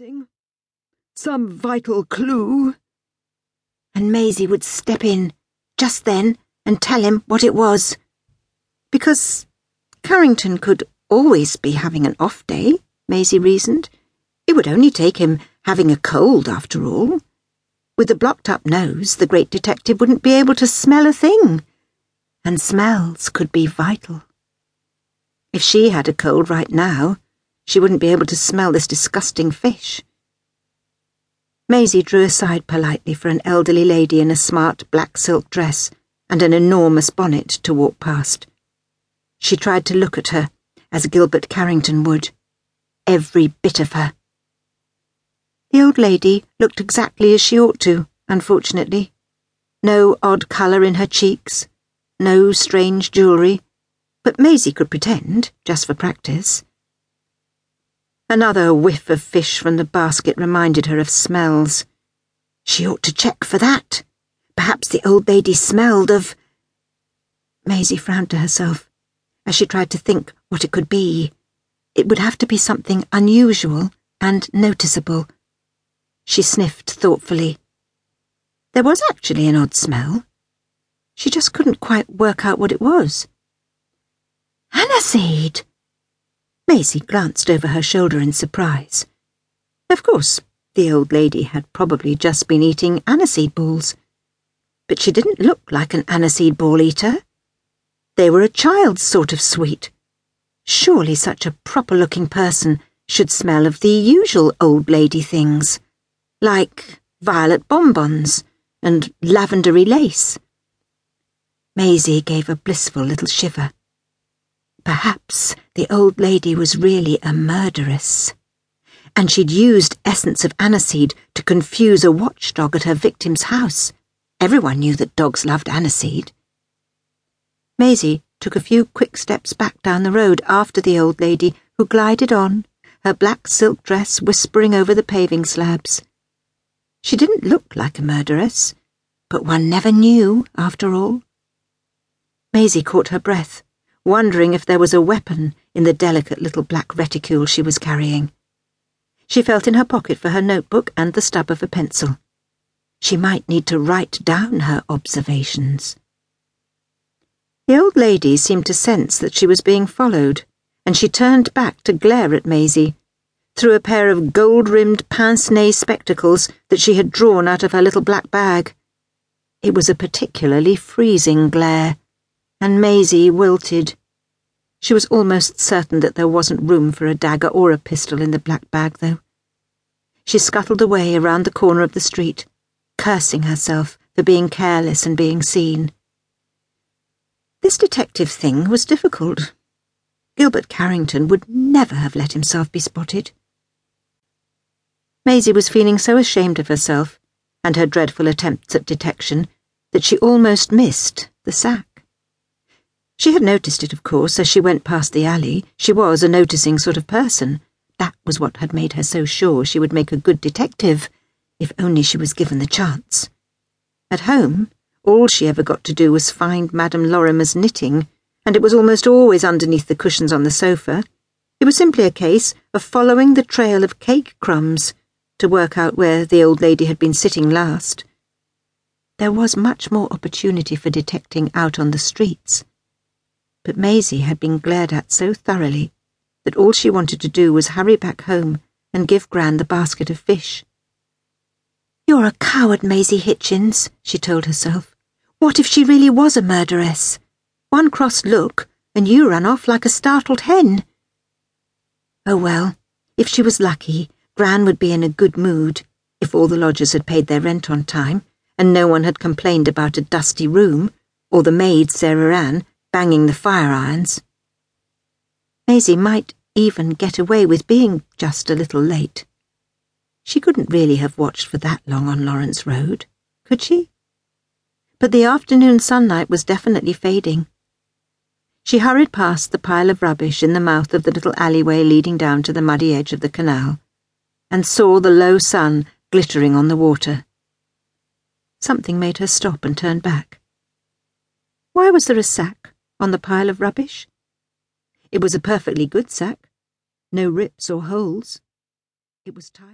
missing. Some vital clue. And Maisie would step in just then and tell him what it was. Because Carrington could always be having an off day, Maisie reasoned. It would only take him having a cold, after all. With the blocked up nose, the great detective wouldn't be able to smell a thing. And smells could be vital. If she had a cold right now, she wouldn't be able to smell this disgusting fish. Maisie drew aside politely for an elderly lady in a smart black silk dress and an enormous bonnet to walk past. She tried to look at her as Gilbert Carrington would. Every bit of her. The old lady looked exactly as she ought to, unfortunately. No odd colour in her cheeks, no strange jewellery, but Maisie could pretend, just for practice. Another whiff of fish from the basket reminded her of smells. She ought to check for that. Perhaps the old lady smelled of. Maisie frowned to herself as she tried to think what it could be. It would have to be something unusual and noticeable. She sniffed thoughtfully. There was actually an odd smell. She just couldn't quite work out what it was. Aniseed! Maisie glanced over her shoulder in surprise. Of course, the old lady had probably just been eating aniseed balls. But she didn't look like an aniseed ball eater. They were a child's sort of sweet. Surely such a proper looking person should smell of the usual old lady things like violet bonbons and lavendery lace. Maisie gave a blissful little shiver. Perhaps the old lady was really a murderess. And she'd used essence of aniseed to confuse a watchdog at her victim's house. Everyone knew that dogs loved aniseed. Maisie took a few quick steps back down the road after the old lady, who glided on, her black silk dress whispering over the paving slabs. She didn't look like a murderess, but one never knew, after all. Maisie caught her breath, wondering if there was a weapon in the delicate little black reticule she was carrying. She felt in her pocket for her notebook and the stub of a pencil. She might need to write down her observations. The old lady seemed to sense that she was being followed, and she turned back to glare at Maisie through a pair of gold-rimmed pince-nez spectacles that she had drawn out of her little black bag. It was a particularly freezing glare, and Maisie wilted. She was almost certain that there wasn't room for a dagger or a pistol in the black bag, though. She scuttled away around the corner of the street, cursing herself for being careless and being seen. This detective thing was difficult. Gilbert Carrington would never have let himself be spotted. Maisie was feeling so ashamed of herself and her dreadful attempts at detection that she almost missed the sack. She had noticed it, of course, as she went past the alley. She was a noticing sort of person. That was what had made her so sure she would make a good detective, if only she was given the chance. At home, all she ever got to do was find Madame Lorimer's knitting, and it was almost always underneath the cushions on the sofa. It was simply a case of following the trail of cake crumbs to work out where the old lady had been sitting last. There was much more opportunity for detecting out on the streets. But Maisie had been glared at so thoroughly that all she wanted to do was hurry back home and give Gran the basket of fish. You're a coward, Maisie Hitchins, she told herself. What if she really was a murderess? One cross look, and you ran off like a startled hen. Oh well, if she was lucky, Gran would be in a good mood if all the lodgers had paid their rent on time and no one had complained about a dusty room or the maid, Sarah Ann, banging the fire irons. Maisie might even get away with being just a little late. She couldn't really have watched for that long on Lawrence Road, could she? But the afternoon sunlight was definitely fading. She hurried past the pile of rubbish in the mouth of the little alleyway leading down to the muddy edge of the canal and saw the low sun glittering on the water. Something made her stop and turn back. Why was there a sack on the pile of rubbish? It was a perfectly good sack, no rips or holes. It was tied.